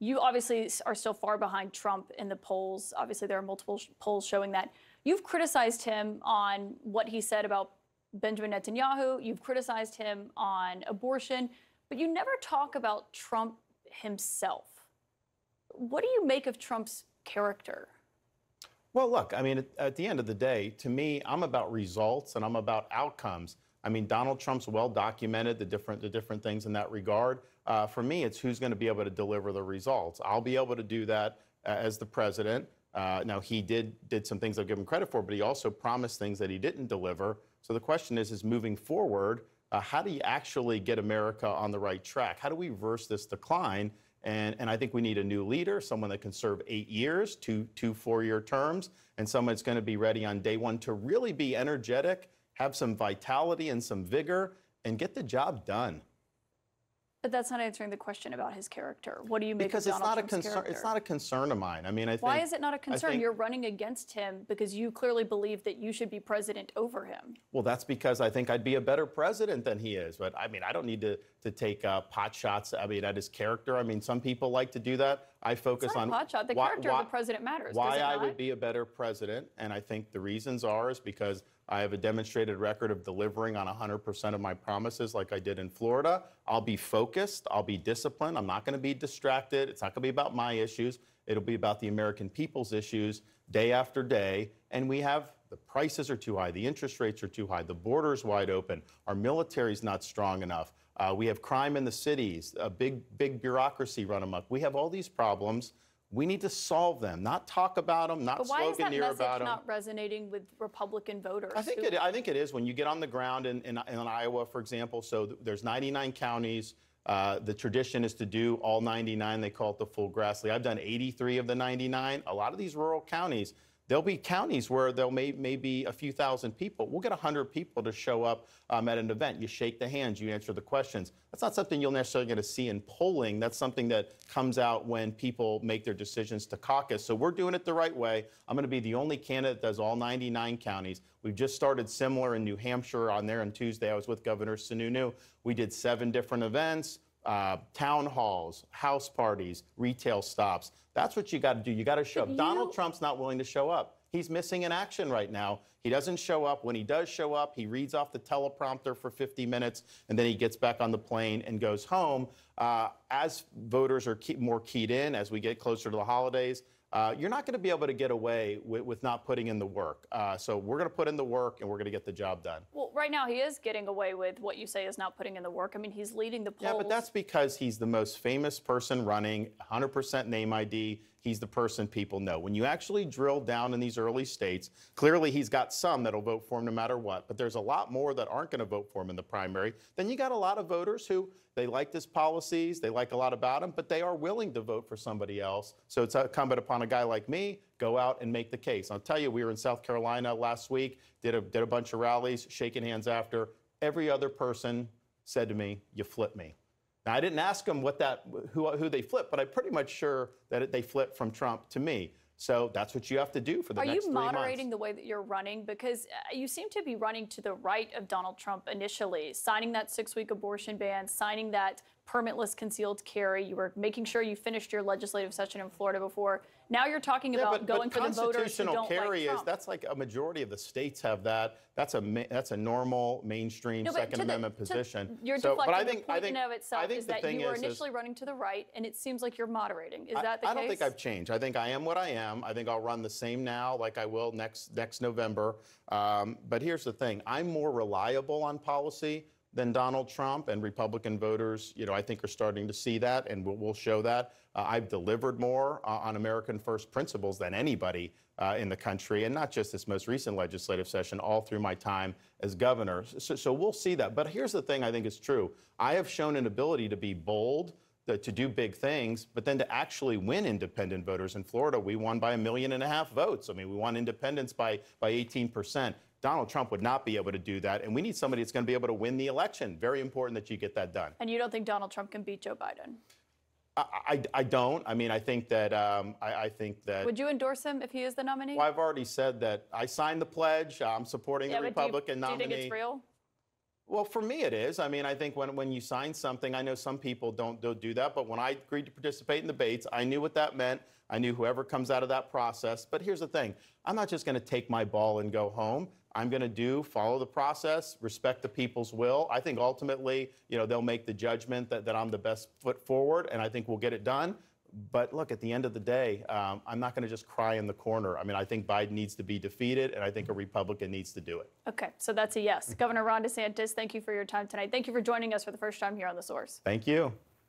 You obviously are still far behind Trump in the polls. Obviously, there are multiple sh- polls showing that. You've criticized him on what he said about Benjamin Netanyahu. You've criticized him on abortion, but you never talk about Trump himself. What do you make of Trump's character? Well, look, I mean, at, at, the end of the day, to me, I'm about results and I'm about outcomes. I mean, Donald Trump's well documented the different the different things in that regard. Uh, for me, it's who's going to be able to deliver the results. I'll be able to do that uh, as the president. Uh, now, he did did some things I'll give him credit for, but he also promised things that he didn't deliver. So the question is, is moving forward, uh, how do you actually get America on the right track? How do we reverse this decline? And, and I think we need a new leader, someone that can serve eight years, two, two four-year terms, and someone that's going to be ready on day one to really be energetic, have some vitality and some vigor, and get the job done. But that's not answering the question about his character. What do you make because of Donald it's not Trump's a concern. Character? It's not a concern of mine. I mean, I think. Why is it not a concern? Think, You're running against him because you clearly believe that you should be president over him. Well, that's because I think I'd be a better president than he is. But I mean, I don't need to to take uh, pot shots. I mean, at his character. I mean, some people like to do that. I focus on pot shot. The why, character why, of the president matters. Why I would be a better president, and I think the reasons are is because I have a demonstrated record of delivering on 100% of my promises like I did in Florida. I'll be focused. I'll be disciplined. I'm not going to be distracted. It's not going to be about my issues. It'll be about the American people's issues day after day. And we have the prices are too high, the interest rates are too high, the border is wide open, our military is not strong enough. Uh, we have crime in the cities, a big, big bureaucracy run amok. We have all these problems we need to solve them, not talk about them, not but why is that message not resonating with Republican voters? I think, it, I think it is when you get on the ground in, in, in Iowa, for example. So th there's 99 counties. Uh, the tradition is to do all 99. They call it the full Grassley. I've done 83 of the 99. A lot of these rural counties, There'll be counties where there'll may, may be a few thousand people. We'll get 100 people to show up um, at an event. You shake the hands, you answer the questions. That's not something you'll necessarily get to see in polling. That's something that comes out when people make their decisions to caucus. So we're doing it the right way. I'm going to be the only candidate that does all 99 counties. We've just started similar in New Hampshire on there on Tuesday. I was with Governor Sununu. We did seven different events. Uh, town halls, house parties, retail stops. That's what you got to do. You got to show up. Donald Trump's not willing to show up. He's missing in action right now. He doesn't show up. When he does show up, he reads off the teleprompter for 50 minutes, and then he gets back on the plane and goes home. Uh, as voters are more keyed in, as we get closer to the holidays, uh, you're not going to be able to get away with, with not putting in the work. Uh, so we're going to put in the work and we're going to get the job done. Well, right now he is getting away with what you say is not putting in the work. I mean, he's leading the polls. Yeah, but that's because he's the most famous person running, 100% name ID he's the person people know. When you actually drill down in these early states, clearly he's got some that'll vote for him no matter what, but there's a lot more that aren't going to vote for him in the primary. Then you got a lot of voters who they like his policies, they like a lot about him, but they are willing to vote for somebody else. So it's incumbent upon a guy like me, go out and make the case. I'll tell you, we were in South Carolina last week, did a, did a bunch of rallies, shaking hands after. Every other person said to me, you flip me. Now, I didn't ask them what that, who, who they flipped, but I'm pretty much sure that it, they flipped from Trump to me. So that's what you have to do for the Are next three months. Are you moderating the way that you're running? Because uh, you seem to be running to the right of Donald Trump initially, signing that six-week abortion ban, signing that permitless concealed carry. You were making sure you finished your legislative session in Florida before. Now you're talking yeah, about but, going but for the voters who don't carry like is that's like a majority of the states have that. That's a that's a normal mainstream no, Second the, Amendment position. You're so, deflecting. But I think, the point I think, of itself is that you were is, initially is, running to the right, and it seems like you're moderating. Is I, that the I case? I don't think I've changed. I think I am what I am. I think I'll run the same now, like I will next next November. Um, but here's the thing: I'm more reliable on policy than Donald Trump, and Republican voters, you know, I think are starting to see that, and we'll, we'll show that. Uh, I've delivered more uh, on American first principles than anybody uh, in the country, and not just this most recent legislative session, all through my time as governor. So, so we'll see that. But here's the thing I think is true. I have shown an ability to be bold, to, to do big things, but then to actually win independent voters. In Florida, we won by a million and a half votes. I mean, we won independents by, by 18 percent. Donald Trump would not be able to do that. And we need somebody that's going to be able to win the election. Very important that you get that done. And you don't think Donald Trump can beat Joe Biden? I, I, I don't. I mean, I think that um, I, I, think that. Would you endorse him if he is the nominee? Well, I've already said that I signed the pledge. I'm supporting yeah, the Republican do you, nominee. Do you think it's real? Well, for me, it is. I mean, I think when, when you sign something, I know some people don't, don't do that, but when I agreed to participate in debates, I knew what that meant. I knew whoever comes out of that process. But here's the thing I'm not just going to take my ball and go home. I'm going to do, follow the process, respect the people's will. I think ultimately, you know, they'll make the judgment that, that I'm the best foot forward, and I think we'll get it done. But look, at the end of the day, um, I'm not going to just cry in the corner. I mean, I think Biden needs to be defeated, and I think a Republican needs to do it. Okay, so that's a yes. Governor Ron DeSantis, thank you for your time tonight. Thank you for joining us for the first time here on The Source. Thank you.